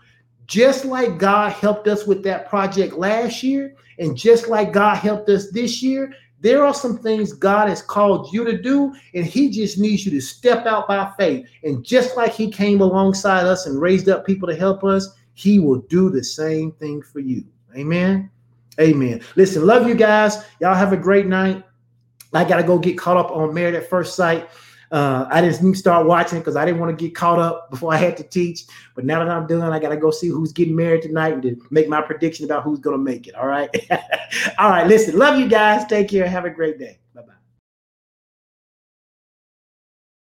Just like God helped us with that project last year, and just like God helped us this year, there are some things God has called you to do, and He just needs you to step out by faith. And just like He came alongside us and raised up people to help us, he will do the same thing for you. Amen. Amen. Listen, love you guys. Y'all have a great night. I got to go get caught up on Married at First Sight. Uh, I didn't start watching because I didn't want to get caught up before I had to teach. But now that I'm done, I got to go see who's getting married tonight and to make my prediction about who's going to make it. All right. all right. Listen, love you guys. Take care. Have a great day.